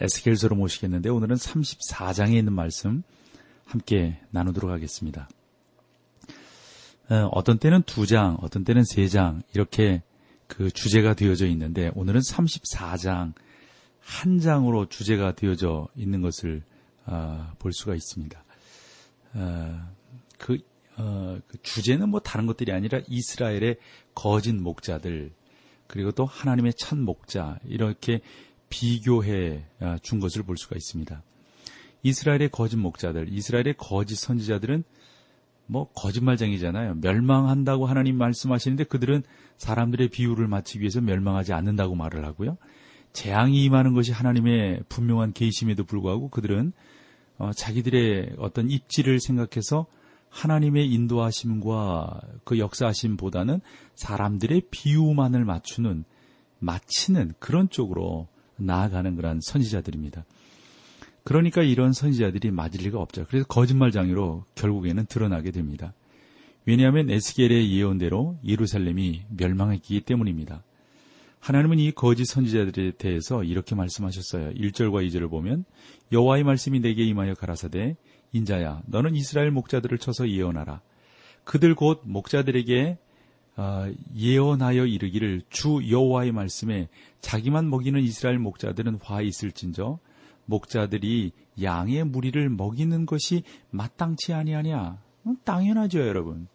에스겔서로 모시겠는데 오늘은 34장에 있는 말씀 함께 나누도록 하겠습니다. 어, 떤 때는 두 장, 어떤 때는 세 장 이렇게 그 주제가 되어져 있는데 오늘은 34장 한 장으로 주제가 되어져 있는 것을 어, 볼 수가 있습니다. 어, 그, 어, 그 주제는 뭐 다른 것들이 아니라 이스라엘의 거짓 목자들 그리고 또 하나님의 첫 목자 이렇게 비교해 아, 준 것을 볼 수가 있습니다. 이스라엘의 거짓 목자들, 이스라엘의 거짓 선지자들은 뭐 거짓말쟁이잖아요. 멸망한다고 하나님 말씀하시는데 그들은 사람들의 비유를 맞추기 위해서 멸망하지 않는다고 말을 하고요. 재앙이 임하는 것이 하나님의 분명한 계심에도 불구하고 그들은 어, 자기들의 어떤 입지를 생각해서 하나님의 인도하심과 그 역사하심보다는 사람들의 비유만을 맞추는 마치는 그런 쪽으로 나아가는 그런 선지자들입니다. 그러니까 이런 선지자들이 맞을 리가 없죠. 그래서 거짓말장애로 결국에는 드러나게 됩니다. 왜냐하면 에스겔의 예언대로 예루살렘이 멸망했기 때문입니다. 하나님은 이 거짓 선지자들에 대해서 이렇게 말씀하셨어요. 1절과 2절을 보면 여호와의 말씀이 내게 임하여 가라사대 인자야 너는 이스라엘 목자들을 쳐서 예언하라. 그들 곧 목자들에게 어, 예언하여 이르기를 주 여호와의 말씀에 자기만 먹이는 이스라엘 목자들은 화 있을진저 목자들이 양의 무리를 먹이는 것이 마땅치 아니하냐? 당연하죠, 여러분.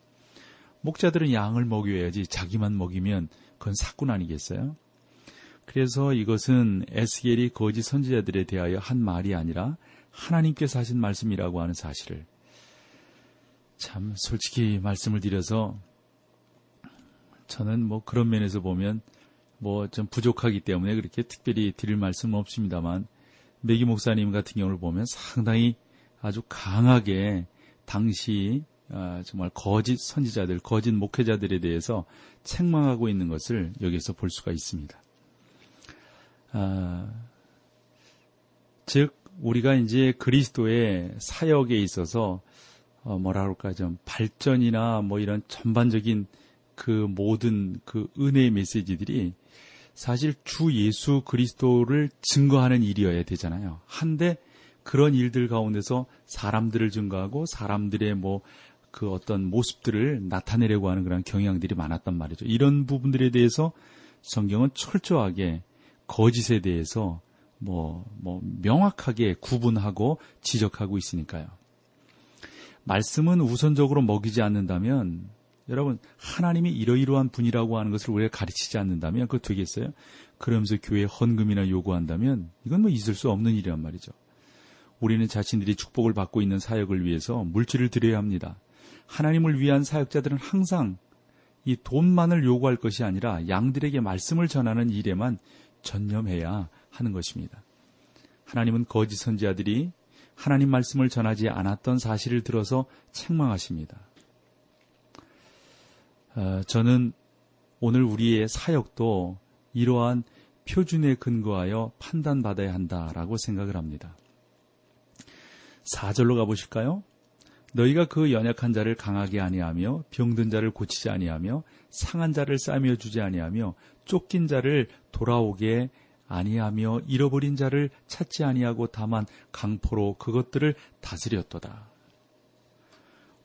목자들은 양을 먹여야지 자기만 먹이면 그건 사꾼 아니겠어요? 그래서 이것은 에스겔이 거짓 선지자들에 대하여 한 말이 아니라 하나님께서 하신 말씀이라고 하는 사실을 참 솔직히 말씀을 드려서 저는 뭐 그런 면에서 보면 뭐 좀 부족하기 때문에 그렇게 특별히 드릴 말씀은 없습니다만 매기 목사님 같은 경우를 보면 상당히 아주 강하게 당시 아, 정말 거짓 선지자들, 거짓 목회자들에 대해서 책망하고 있는 것을 여기서 볼 수가 있습니다. 아, 즉 우리가 이제 그리스도의 사역에 있어서 어, 뭐라 그럴까 좀 발전이나 뭐 이런 전반적인 그 모든 그 은혜의 메시지들이 사실 주 예수 그리스도를 증거하는 일이어야 되잖아요. 한데 그런 일들 가운데서 사람들을 증거하고 사람들의 뭐 그 어떤 모습들을 나타내려고 하는 그런 경향들이 많았단 말이죠. 이런 부분들에 대해서 성경은 철저하게 거짓에 대해서 뭐, 뭐, 명확하게 구분하고 지적하고 있으니까요. 말씀은 우선적으로 먹이지 않는다면, 여러분, 하나님이 이러이러한 분이라고 하는 것을 우리가 가르치지 않는다면, 그거 되겠어요? 그러면서 교회 헌금이나 요구한다면, 이건 뭐 있을 수 없는 일이란 말이죠. 우리는 자신들이 축복을 받고 있는 사역을 위해서 물질을 드려야 합니다. 하나님을 위한 사역자들은 항상 이 돈만을 요구할 것이 아니라 양들에게 말씀을 전하는 일에만 전념해야 하는 것입니다. 하나님은 거짓 선지자들이 하나님 말씀을 전하지 않았던 사실을 들어서 책망하십니다. 어, 저는 오늘 우리의 사역도 이러한 표준에 근거하여 판단받아야 한다라고 생각을 합니다. 4절로 가보실까요? 너희가 그 연약한 자를 강하게 아니하며 병든 자를 고치지 아니하며 상한 자를 싸며 주지 아니하며 쫓긴 자를 돌아오게 아니하며 잃어버린 자를 찾지 아니하고 다만 강포로 그것들을 다스렸도다.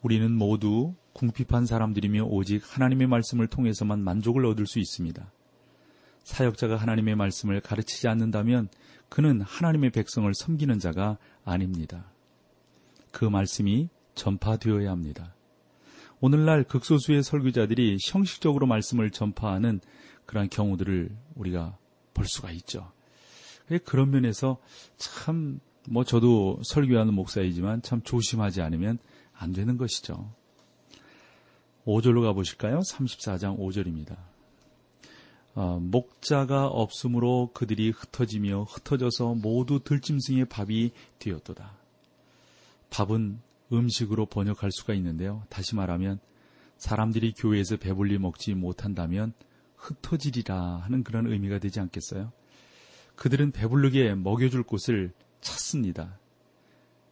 우리는 모두 궁핍한 사람들이며 오직 하나님의 말씀을 통해서만 만족을 얻을 수 있습니다. 사역자가 하나님의 말씀을 가르치지 않는다면 그는 하나님의 백성을 섬기는 자가 아닙니다. 그 말씀이 전파되어야 합니다. 오늘날 극소수의 설교자들이 형식적으로 말씀을 전파하는 그러한 경우들을 우리가 볼 수가 있죠. 그런 면에서 참, 뭐 저도 설교하는 목사이지만 참 조심하지 않으면 안 되는 것이죠. 5절로 가보실까요? 34장 5절입니다. 어, 목자가 없으므로 그들이 흩어지며 흩어져서 모두 들짐승의 밥이 되었도다. 밥은 음식으로 번역할 수가 있는데요. 다시 말하면 사람들이 교회에서 배불리 먹지 못한다면 흩어지리라 하는 그런 의미가 되지 않겠어요? 그들은 배불르게 먹여줄 곳을 찾습니다.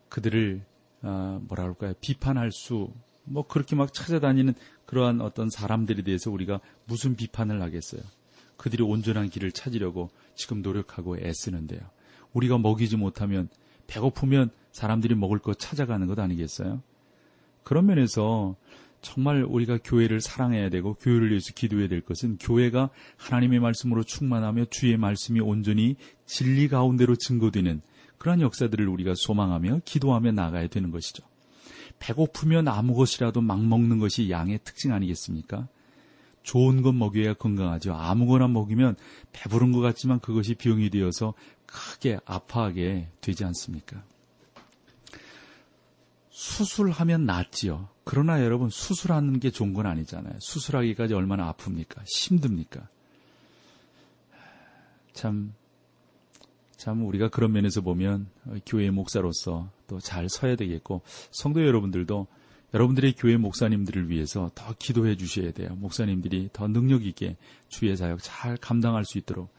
그들을 어, 뭐라 그럴까요? 비판할 수, 뭐 그렇게 막 찾아다니는 그러한 어떤 사람들에 대해서 우리가 무슨 비판을 하겠어요? 그들이 온전한 길을 찾으려고 지금 노력하고 애쓰는데요. 우리가 먹이지 못하면 배고프면 사람들이 먹을 것 찾아가는 것 아니겠어요? 그런 면에서 정말 우리가 교회를 사랑해야 되고 교회를 위해서 기도해야 될 것은 교회가 하나님의 말씀으로 충만하며 주의 말씀이 온전히 진리 가운데로 증거되는 그러한 역사들을 우리가 소망하며 기도하며 나가야 되는 것이죠. 배고프면 아무 것이라도 막 먹는 것이 양의 특징 아니겠습니까? 좋은 것 먹여야 건강하죠. 아무거나 먹이면 배부른 것 같지만 그것이 병이 되어서 크게 아파하게 되지 않습니까? 수술하면 낫지요. 그러나 여러분 수술하는 게 좋은 건 아니잖아요. 수술하기까지 얼마나 아픕니까? 힘듭니까? 참, 참 우리가 그런 면에서 보면 교회 목사로서 또 잘 서야 되겠고 성도 여러분들도 여러분들의 교회 목사님들을 위해서 더 기도해 주셔야 돼요. 목사님들이 더 능력 있게 주의 사역 잘 감당할 수 있도록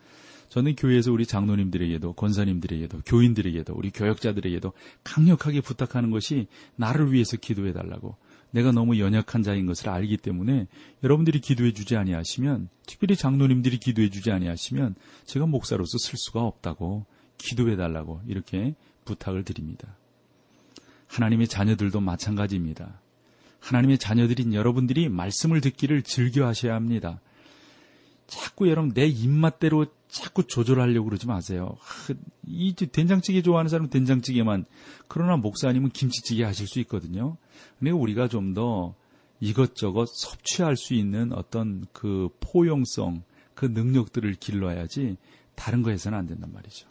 저는 교회에서 우리 장로님들에게도 권사님들에게도 교인들에게도 우리 교역자들에게도 강력하게 부탁하는 것이 나를 위해서 기도해 달라고 내가 너무 연약한 자인 것을 알기 때문에 여러분들이 기도해 주지 아니하시면 특별히 장로님들이 기도해 주지 아니하시면 제가 목사로서 쓸 수가 없다고 기도해 달라고 이렇게 부탁을 드립니다. 하나님의 자녀들도 마찬가지입니다. 하나님의 자녀들인 여러분들이 말씀을 듣기를 즐겨 하셔야 합니다. 자꾸 여러분 내 입맛대로 자꾸 조절하려고 그러지 마세요. 이 된장찌개 좋아하는 사람은 된장찌개만 그러나 목사님은 김치찌개 하실 수 있거든요. 그러니까 우리가 좀 더 이것저것 섭취할 수 있는 어떤 그 포용성, 그 능력들을 길러야지 다른 거 해서는 안 된단 말이죠.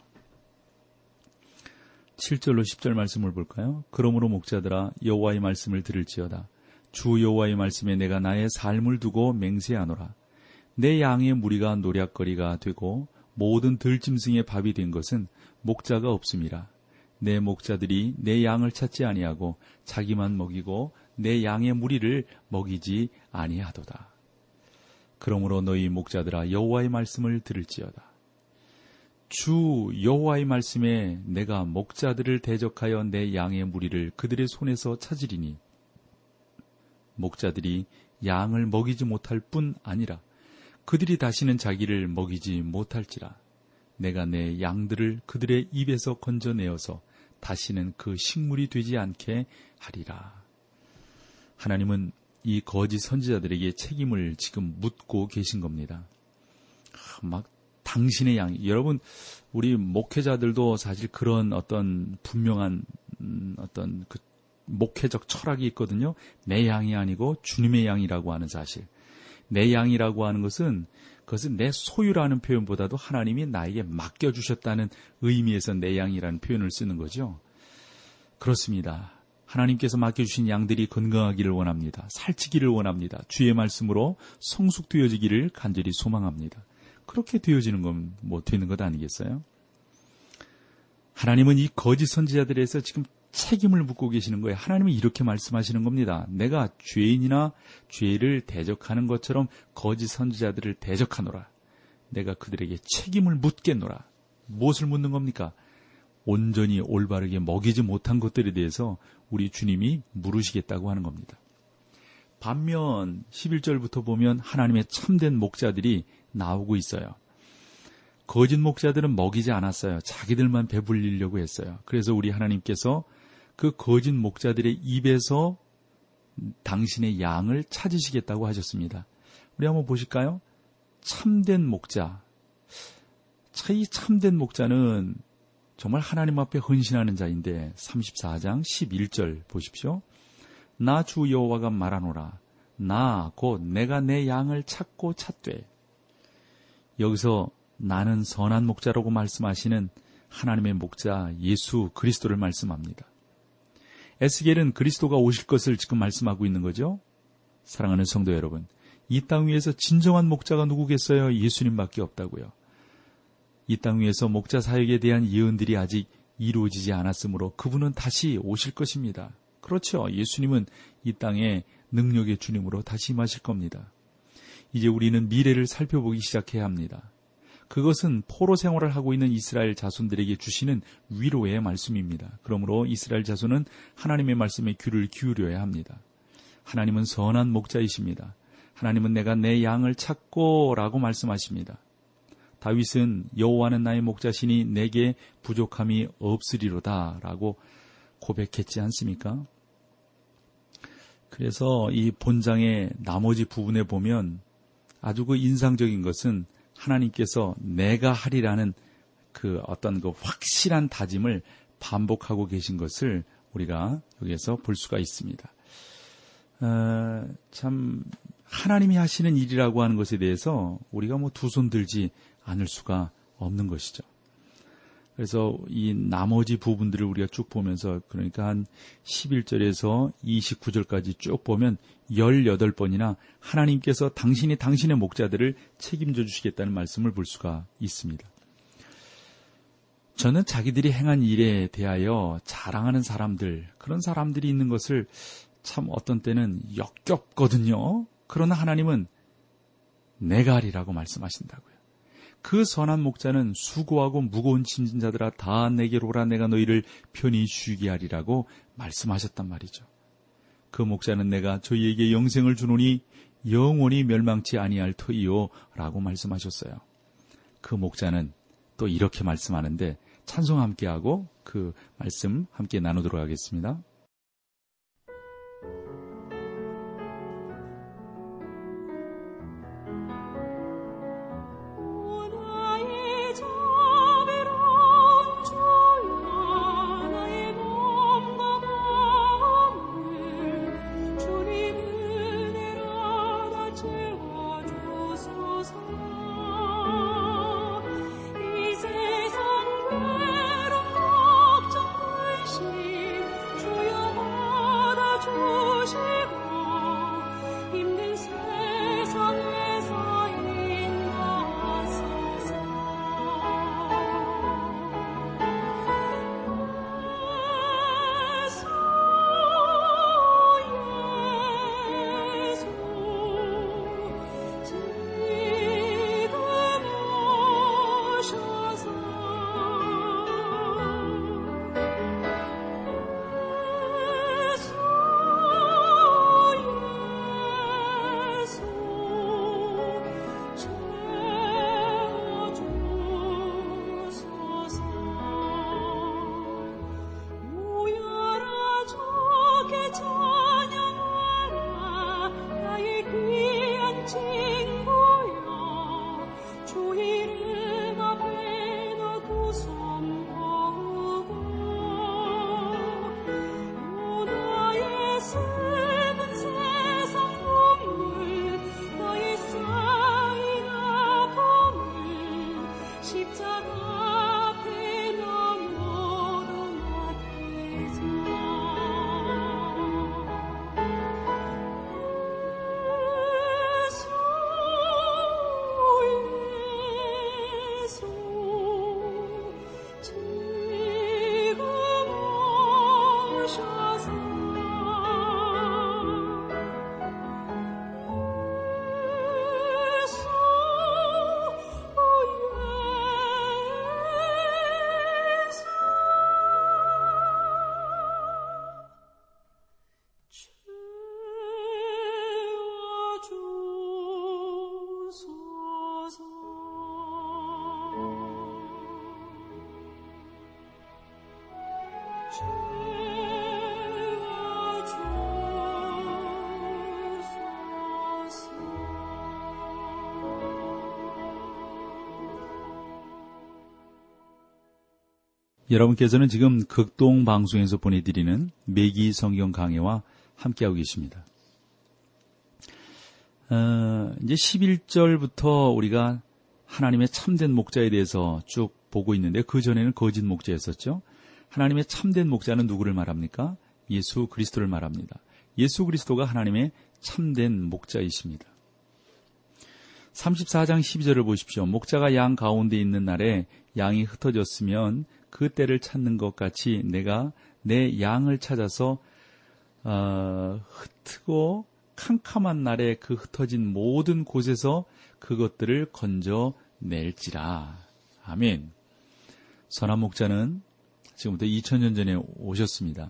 7절로 10절 말씀을 볼까요? 그러므로 목자들아 여호와의 말씀을 들을지어다. 주 여호와의 말씀에 내가 나의 삶을 두고 맹세하노라. 내 양의 무리가 노략거리가 되고 모든 들짐승의 밥이 된 것은 목자가 없음이라. 내 목자들이 내 양을 찾지 아니하고 자기만 먹이고 내 양의 무리를 먹이지 아니하도다. 그러므로 너희 목자들아 여호와의 말씀을 들을지어다. 주 여호와의 말씀에 내가 목자들을 대적하여 내 양의 무리를 그들의 손에서 찾으리니 목자들이 양을 먹이지 못할 뿐 아니라 그들이 다시는 자기를 먹이지 못할지라 내가 내 양들을 그들의 입에서 건져내어서 다시는 그 식물이 되지 않게 하리라. 하나님은 이 거짓 선지자들에게 책임을 지금 묻고 계신 겁니다. 막 당신의 양, 여러분, 우리 목회자들도 사실 그런 어떤 분명한 음, 어떤 그 목회적 철학이 있거든요. 내 양이 아니고 주님의 양이라고 하는 사실. 내 양이라고 하는 것은 그것은 내 소유라는 표현보다도 하나님이 나에게 맡겨주셨다는 의미에서 내 양이라는 표현을 쓰는 거죠. 그렇습니다. 하나님께서 맡겨주신 양들이 건강하기를 원합니다. 살찌기를 원합니다. 주의 말씀으로 성숙되어지기를 간절히 소망합니다. 그렇게 되어지는 건 뭐 되는 것 아니겠어요? 하나님은 이 거짓 선지자들에서 지금 책임을 묻고 계시는 거예요. 하나님은 이렇게 말씀하시는 겁니다. 내가 죄인이나 죄를 대적하는 것처럼 거짓 선지자들을 대적하노라. 내가 그들에게 책임을 묻겠노라. 무엇을 묻는 겁니까? 온전히 올바르게 먹이지 못한 것들에 대해서 우리 주님이 물으시겠다고 하는 겁니다. 반면 11절부터 보면 하나님의 참된 목자들이 나오고 있어요. 거짓 목자들은 먹이지 않았어요. 자기들만 배불리려고 했어요. 그래서 우리 하나님께서 그 거짓 목자들의 입에서 당신의 양을 찾으시겠다고 하셨습니다. 우리 한번 보실까요? 참된 목자. 이 참된 목자는 정말 하나님 앞에 헌신하는 자인데 34장 11절 보십시오. 나 주 여호와가 말하노라. 나 곧 내가 내 양을 찾고 찾되. 여기서 나는 선한 목자라고 말씀하시는 하나님의 목자 예수 그리스도를 말씀합니다. 에스겔은 그리스도가 오실 것을 지금 말씀하고 있는 거죠. 사랑하는 성도 여러분, 이 땅 위에서 진정한 목자가 누구겠어요? 예수님밖에 없다고요. 이 땅 위에서 목자 사역에 대한 예언들이 아직 이루어지지 않았으므로 그분은 다시 오실 것입니다. 그렇죠. 예수님은 이 땅에 능력의 주님으로 다시 임하실 겁니다. 이제 우리는 미래를 살펴보기 시작해야 합니다. 그것은 포로 생활을 하고 있는 이스라엘 자손들에게 주시는 위로의 말씀입니다. 그러므로 이스라엘 자손은 하나님의 말씀에 귀를 기울여야 합니다. 하나님은 선한 목자이십니다. 하나님은 내가 내 양을 찾고라고 말씀하십니다. 다윗은 여호와는 나의 목자시니 내게 부족함이 없으리로다라고 고백했지 않습니까? 그래서 이 본장의 나머지 부분에 보면 아주 그 인상적인 것은 하나님께서 내가 하리라는 그 어떤 그 확실한 다짐을 반복하고 계신 것을 우리가 여기에서 볼 수가 있습니다. 어, 참 하나님이 하시는 일이라고 하는 것에 대해서 우리가 뭐 두 손 들지 않을 수가 없는 것이죠. 그래서 이 나머지 부분들을 우리가 쭉 보면서 그러니까 한 11절에서 29절까지 쭉 보면 18번이나 하나님께서 당신이 당신의 목자들을 책임져 주시겠다는 말씀을 볼 수가 있습니다. 저는 자기들이 행한 일에 대하여 자랑하는 사람들, 그런 사람들이 있는 것을 참 어떤 때는 역겹거든요. 그러나 하나님은 내가 하리라고 말씀하신다고요. 그 선한 목자는 수고하고 무거운 짐진 자들아 다 내게로 오라 내가 너희를 편히 쉬게 하리라고 말씀하셨단 말이죠. 그 목자는 내가 저희에게 영생을 주노니 영원히 멸망치 아니할 터이요 라고 말씀하셨어요. 그 목자는 또 이렇게 말씀하는데 찬송 함께하고 그 말씀 함께 나누도록 하겠습니다. 여러분께서는 지금 극동 방송에서 보내드리는 매기 성경 강해와 함께하고 계십니다. 어, 이제 11절부터 우리가 하나님의 참된 목자에 대해서 쭉 보고 있는데 그 전에는 거짓 목자였었죠. 하나님의 참된 목자는 누구를 말합니까? 예수 그리스도를 말합니다. 예수 그리스도가 하나님의 참된 목자이십니다. 34장 12절을 보십시오. 목자가 양 가운데 있는 날에 양이 흩어졌으면 그 때를 찾는 것 같이 내가 내 양을 찾아서 어, 흩고 캄캄한 날에 그 흩어진 모든 곳에서 그것들을 건져 낼지라. 아멘. 선한 목자는 지금부터 2000년 전에 오셨습니다.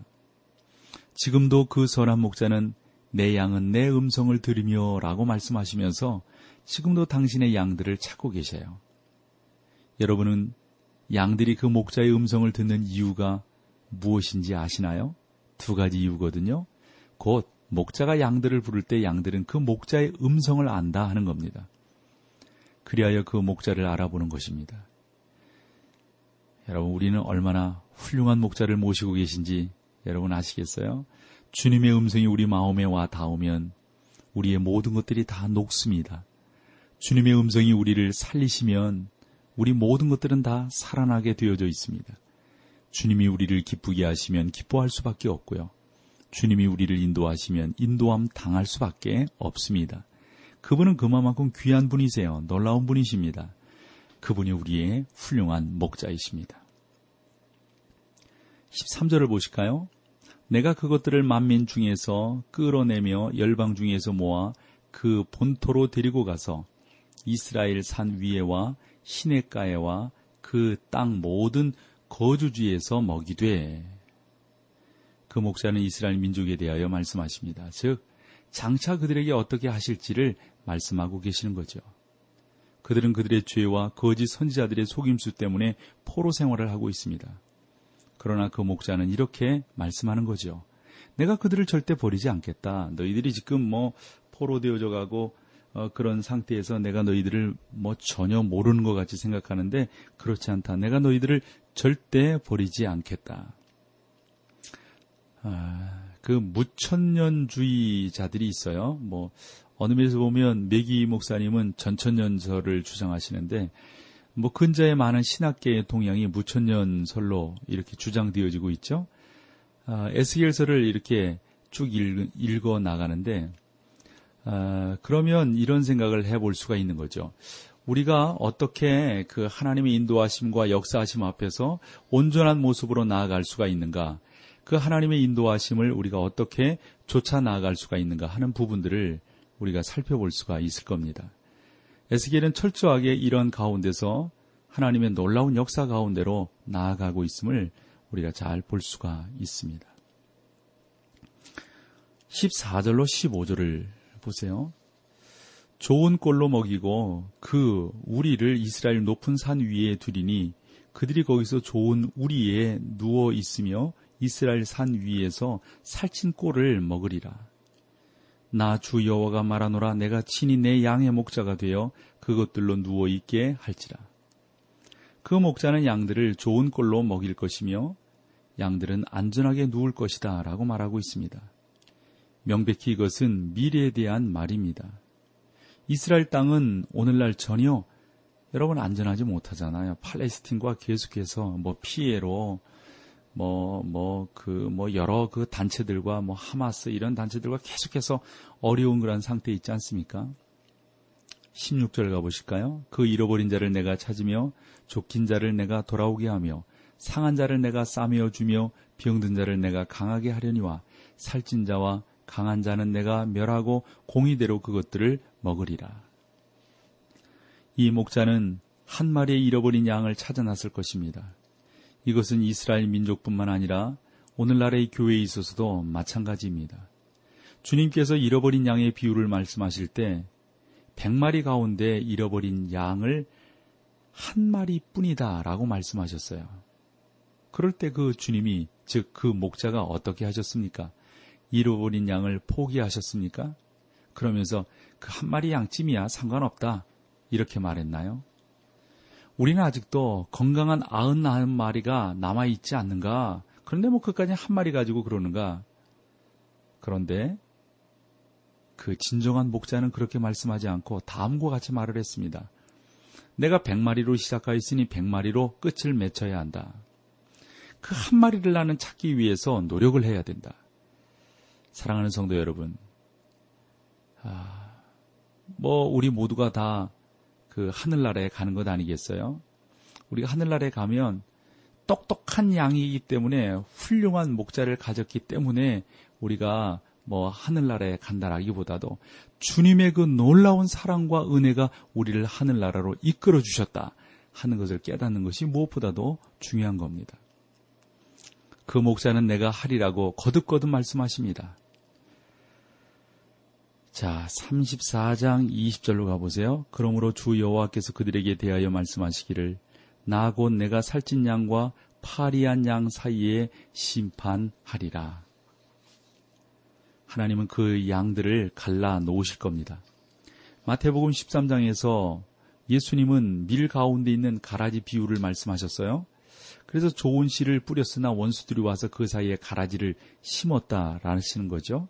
지금도 그 선한 목자는 내 양은 내 음성을 들으며 라고 말씀하시면서 지금도 당신의 양들을 찾고 계셔요. 여러분은 양들이 그 목자의 음성을 듣는 이유가 무엇인지 아시나요? 두 가지 이유거든요. 곧 목자가 양들을 부를 때 양들은 그 목자의 음성을 안다 하는 겁니다. 그리하여 그 목자를 알아보는 것입니다. 여러분, 우리는 얼마나 훌륭한 목자를 모시고 계신지 여러분 아시겠어요? 주님의 음성이 우리 마음에 와 닿으면 우리의 모든 것들이 다 녹습니다. 주님의 음성이 우리를 살리시면 우리 모든 것들은 다 살아나게 되어져 있습니다. 주님이 우리를 기쁘게 하시면 기뻐할 수밖에 없고요. 주님이 우리를 인도하시면 인도함 당할 수밖에 없습니다. 그분은 그만큼 귀한 분이세요. 놀라운 분이십니다. 그분이 우리의 훌륭한 목자이십니다. 13절을 보실까요? 내가 그것들을 만민 중에서 끌어내며 열방 중에서 모아 그 본토로 데리고 가서 이스라엘 산 위에와 시내가에와 그 땅 모든 거주지에서 먹이되 그 목사는 이스라엘 민족에 대하여 말씀하십니다. 즉 장차 그들에게 어떻게 하실지를 말씀하고 계시는 거죠. 그들은 그들의 죄와 거짓 선지자들의 속임수 때문에 포로 생활을 하고 있습니다. 그러나 그 목자는 이렇게 말씀하는 거죠. 내가 그들을 절대 버리지 않겠다. 너희들이 지금 뭐 포로 되어져 가고 어, 그런 상태에서 내가 너희들을 뭐 전혀 모르는 것 같이 생각하는데 그렇지 않다. 내가 너희들을 절대 버리지 않겠다. 아, 그 무천년주의자들이 있어요. 뭐 어느 면에서 보면 메기 목사님은 전천년설을 주장하시는데 뭐 근자에 많은 신학계의 동향이 무천년설로 이렇게 주장되어지고 있죠. 아, 에스겔서를 이렇게 쭉 읽, 어 나가는데 아, 그러면 이런 생각을 해볼 수가 있는 거죠. 우리가 어떻게 그 하나님의 인도하심과 역사하심 앞에서 온전한 모습으로 나아갈 수가 있는가? 그 하나님의 인도하심을 우리가 어떻게 쫓아 나아갈 수가 있는가 하는 부분들을 우리가 살펴볼 수가 있을 겁니다. 에스겔은 철저하게 이런 가운데서 하나님의 놀라운 역사 가운데로 나아가고 있음을 우리가 잘 볼 수가 있습니다. 14절로 15절을 보세요. 좋은 꼴로 먹이고 그 우리를 이스라엘 높은 산 위에 두리니 그들이 거기서 좋은 우리에 누워 있으며 이스라엘 산 위에서 살찐 꼴을 먹으리라. 나 주 여호와가 말하노라 내가 친히 내 양의 목자가 되어 그것들로 누워 있게 할지라. 그 목자는 양들을 좋은 꼴로 먹일 것이며 양들은 안전하게 누울 것이다 라고 말하고 있습니다. 명백히 이것은 미래에 대한 말입니다. 이스라엘 땅은 오늘날 전혀 여러분 안전하지 못하잖아요. 팔레스틴과 계속해서 뭐 피해로 뭐, 뭐, 그, 뭐, 여러 그 단체들과 뭐, 하마스 이런 단체들과 계속해서 어려운 그런 상태에 있지 않습니까? 16절 가보실까요? 그 잃어버린 자를 내가 찾으며, 쫓긴 자를 내가 돌아오게 하며, 상한 자를 내가 싸매어 주며, 병든 자를 내가 강하게 하려니와, 살찐 자와 강한 자는 내가 멸하고 공의대로 그것들을 먹으리라. 이 목자는 한 마리의 잃어버린 양을 찾아 났을 것입니다. 이것은 이스라엘 민족뿐만 아니라 오늘날의 교회에 있어서도 마찬가지입니다. 주님께서 잃어버린 양의 비유를 말씀하실 때 100마리 가운데 잃어버린 양을 한 마리 뿐이다 라고 말씀하셨어요. 그럴 때 그 주님이, 즉 그 목자가 어떻게 하셨습니까? 잃어버린 양을 포기하셨습니까? 그러면서 그 한 마리 양찜이야 상관없다. 이렇게 말했나요? 우리는 아직도 건강한 아흔 마리가 남아있지 않는가? 그런데 뭐 그까지 한 마리 가지고 그러는가? 그런데 그 진정한 목자는 그렇게 말씀하지 않고 다음과 같이 말을 했습니다. 내가 백마리로 시작하였으니 백마리로 끝을 맺혀야 한다. 그 한 마리를 나는 찾기 위해서 노력을 해야 된다. 사랑하는 성도 여러분, 아, 뭐 우리 모두가 다 그 하늘나라에 가는 것 아니겠어요? 우리가 하늘나라에 가면 똑똑한 양이기 때문에 훌륭한 목자를 가졌기 때문에 우리가 뭐 하늘나라에 간다라기보다도 주님의 그 놀라운 사랑과 은혜가 우리를 하늘나라로 이끌어 주셨다 하는 것을 깨닫는 것이 무엇보다도 중요한 겁니다. 그 목사는 내가 하리라고 거듭거듭 말씀하십니다. 자, 34장 20절로 가보세요. 그러므로 주 여호와께서 그들에게 대하여 말씀하시기를 나 곧 내가 살찐 양과 파리한 양 사이에 심판하리라. 하나님은 그 양들을 갈라 놓으실 겁니다. 마태복음 13장에서 예수님은 밀 가운데 있는 가라지 비유를 말씀하셨어요. 그래서 좋은 씨를 뿌렸으나 원수들이 와서 그 사이에 가라지를 심었다라시는 거죠.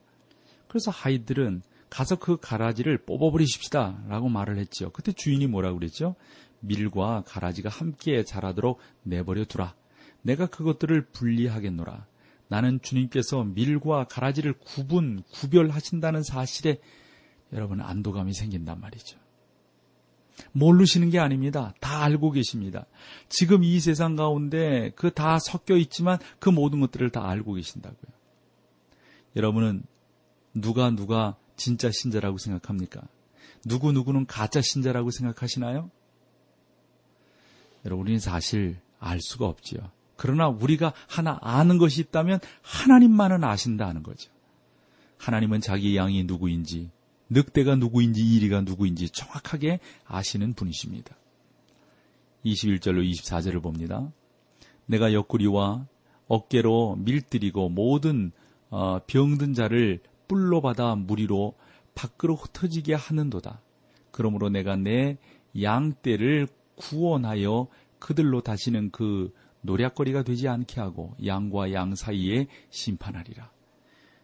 그래서 아이들은 가서 그 가라지를 뽑아버리십시다 라고 말을 했죠. 그때 주인이 뭐라고 그랬죠? 밀과 가라지가 함께 자라도록 내버려 두라. 내가 그것들을 분리하겠노라. 나는 주님께서 밀과 가라지를 구분, 구별하신다는 사실에 여러분 안도감이 생긴단 말이죠. 모르시는 게 아닙니다. 다 알고 계십니다. 지금 이 세상 가운데 그 다 섞여 있지만 그 모든 것들을 다 알고 계신다고요. 여러분은 누가 누가 진짜 신자라고 생각합니까? 누구누구는 가짜 신자라고 생각하시나요? 여러분, 우리는 사실 알 수가 없지요. 그러나 우리가 하나 아는 것이 있다면 하나님만은 아신다는 거죠. 하나님은 자기 양이 누구인지, 늑대가 누구인지, 이리가 누구인지 정확하게 아시는 분이십니다. 21절로 24절을 봅니다. 내가 옆구리와 어깨로 밀들이고 모든 어, 병든 자를 뿔로 받아 무리로 밖으로 흩어지게 하는도다. 그러므로 내가 내 양떼를 구원하여 그들로 다시는 그 노략거리가 되지 않게 하고 양과 양 사이에 심판하리라.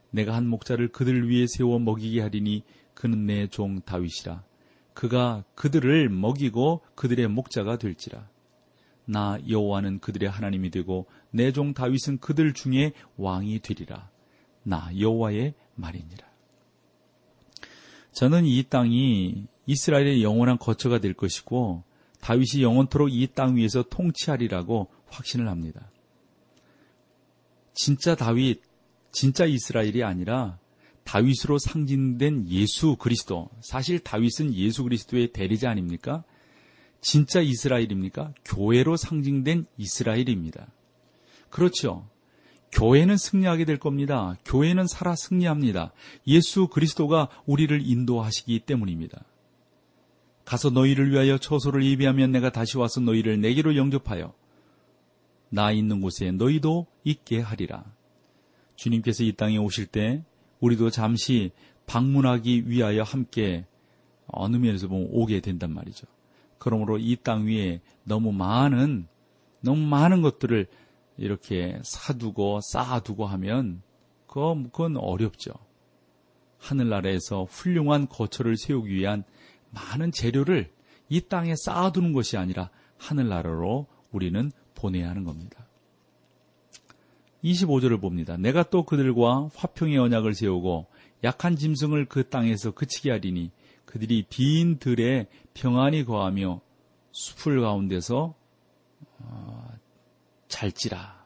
내가 한 목자를 그들 위에 세워 먹이게 하리니 그는 내 종 다윗이라. 그가 그들을 먹이고 그들의 목자가 될지라. 나 여호와는 그들의 하나님이 되고 내 종 다윗은 그들 중에 왕이 되리라. 나 여호와의 말이니라. 저는 이 땅이 이스라엘의 영원한 거처가 될 것이고 다윗이 영원토록 이 땅 위에서 통치하리라고 확신을 합니다. 진짜 다윗, 진짜 이스라엘이 아니라 다윗으로 상징된 예수 그리스도. 사실 다윗은 예수 그리스도의 대리자 아닙니까? 진짜 이스라엘입니까? 교회로 상징된 이스라엘입니다. 그렇죠. 교회는 승리하게 될 겁니다. 교회는 살아 승리합니다. 예수 그리스도가 우리를 인도하시기 때문입니다. 가서 너희를 위하여 처소를 예비하면 내가 다시 와서 너희를 내게로 영접하여 나 있는 곳에 너희도 있게 하리라. 주님께서 이 땅에 오실 때 우리도 잠시 방문하기 위하여 함께 어느 면에서 보면 오게 된단 말이죠. 그러므로 이 땅 위에 너무 많은 너무 많은 것들을 이렇게 사두고 쌓아두고 하면 그건 어렵죠. 하늘나라에서 훌륭한 거처를 세우기 위한 많은 재료를 이 땅에 쌓아두는 것이 아니라 하늘나라로 우리는 보내야 하는 겁니다. 25절을 봅니다. 내가 또 그들과 화평의 언약을 세우고 약한 짐승을 그 땅에서 그치게 하리니 그들이 빈 들에 평안히 거하며 숲을 가운데서 어, 잘지라.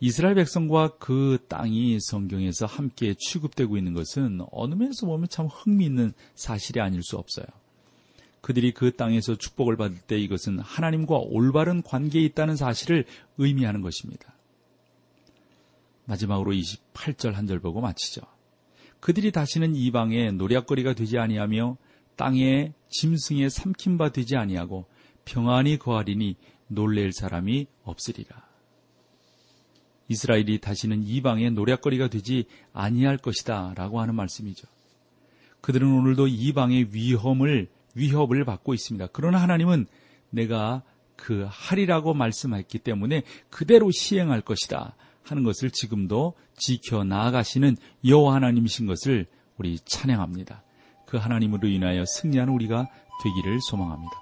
이스라엘 백성과 그 땅이 성경에서 함께 취급되고 있는 것은 어느 면에서 보면 참 흥미있는 사실이 아닐 수 없어요. 그들이 그 땅에서 축복을 받을 때 이것은 하나님과 올바른 관계에 있다는 사실을 의미하는 것입니다. 마지막으로 28절 한 절 보고 마치죠. 그들이 다시는 이방의 노략거리가 되지 아니하며 땅에 짐승에 삼킨 바 되지 아니하고 평안히 거하리니 놀랄 사람이 없으리라. 이스라엘이 다시는 이방의 노략거리가 되지 아니할 것이다 라고 하는 말씀이죠. 그들은 오늘도 이방의 위험을 위협을 받고 있습니다. 그러나 하나님은 내가 그 하리라고 말씀했기 때문에 그대로 시행할 것이다 하는 것을 지금도 지켜 나아가시는 여호와 하나님이신 것을 우리 찬양합니다. 그 하나님으로 인하여 승리하는 우리가 되기를 소망합니다.